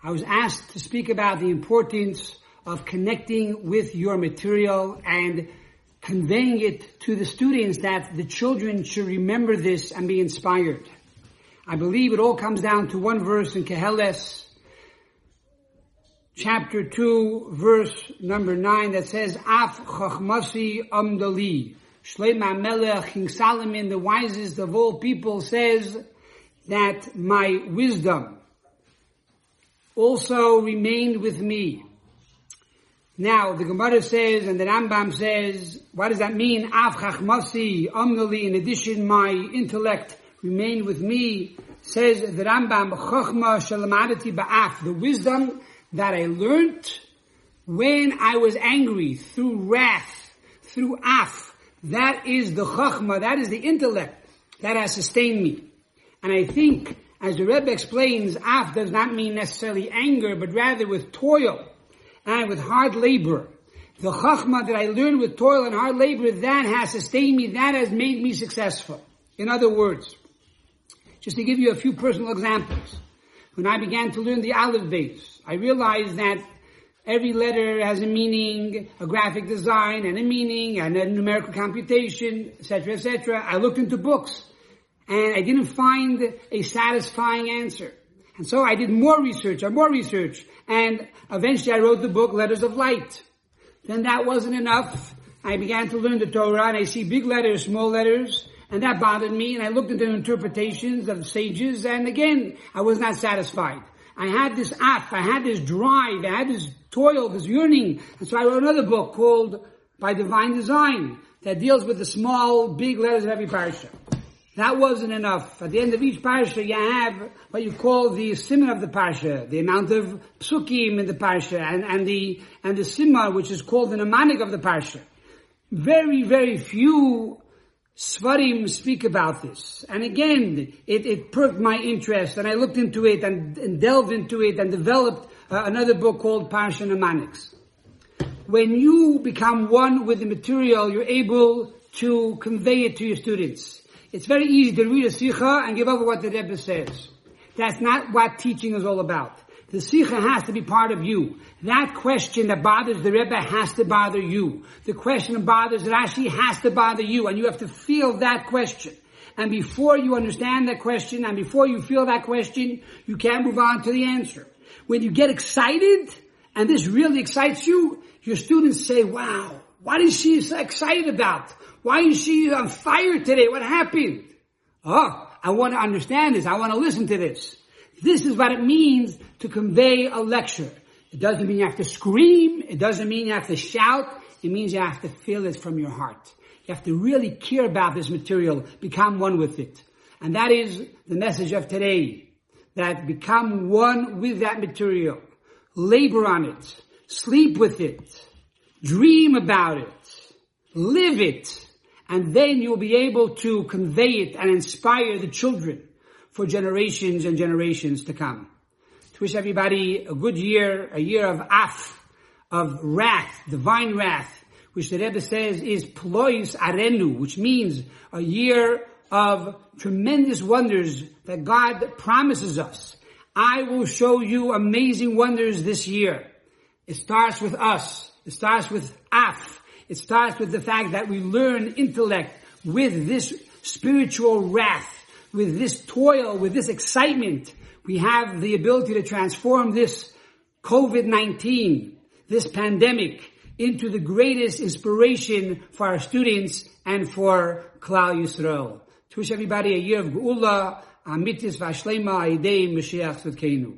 I was asked to speak about the importance of connecting with your material and conveying it to the students that the children should remember this and be inspired. I believe it all comes down to one verse in Koheles, chapter 2, verse number 9 that says, Af chachmasi amdali. Shlomo Melech, King Solomon, the wisest of all people, says that my wisdom also remained with me. Now, the Gemara says, and the Rambam says, what does that mean? Af chachmasi amnali, in addition, my intellect remained with me, says the Rambam, chachma shalamadati ba'af, the wisdom that I learned when I was angry, through wrath, through af, that is the chachma, that is the intellect that has sustained me. And I think, as the Rebbe explains, af does not mean necessarily anger, but rather with toil and with hard labor. The chachma that I learned with toil and hard labor, that has sustained me, that has made me successful. In other words, just to give you a few personal examples, when I began to learn the Aleph Beis, I realized that every letter has a meaning, a graphic design, and a meaning, and a numerical computation, etc., etc. I looked into books, and I didn't find a satisfying answer. And so I did more research and more research, and eventually I wrote the book Letters of Light. Then that wasn't enough. I began to learn the Torah, and I see big letters, small letters, and that bothered me, and I looked into the interpretations of sages, and again, I was not satisfied. I had this act, I had this drive, I had this toil, this yearning, and so I wrote another book called By Divine Design, that deals with the small, big letters of every parasha. That wasn't enough. At the end of each parasha, you have what you call the simon of the parasha, the amount of psukim in the parasha, and, and the and the which is called the mnemonic of the parasha. Very, very few Svarim speak about this. And again, it, it perked my interest and I looked into it and, and delved into it and developed uh, another book called Parsha Mnemonics. When you become one with the material, you're able to convey it to your students. It's very easy to read a sikha and give over what the Rebbe says. That's not what teaching is all about. The Sikha has to be part of you. That question that bothers the Rebbe has to bother you. The question that bothers Rashi has to bother you, and you have to feel that question. And before you understand that question, and before you feel that question, you can't move on to the answer. When you get excited, and this really excites you, your students say, wow, what is she so excited about? Why is she on fire today? What happened? Oh, I want to understand this. I want to listen to this. This is what it means to convey a lecture. It doesn't mean you have to scream. It doesn't mean you have to shout. It means you have to feel it from your heart. You have to really care about this material, become one with it. And that is the message of today. That become one with that material. Labor on it. Sleep with it. Dream about it. Live it. And then you'll be able to convey it and inspire the children for generations and generations to come. To wish everybody a good year, a year of af, of wrath, divine wrath, which the Rebbe says is plois arenu, which means a year of tremendous wonders that God promises us. I will show you amazing wonders this year. It starts with us. It starts with af. It starts with the fact that we learn intellect with this spiritual wrath with this toil, with this excitement, we have the ability to transform this COVID-19, this pandemic, into the greatest inspiration for our students and for Klal Yisrael. To wish everybody a year of Geula, Amitis Vashlema, Aidei Mashiach Tzidkenu.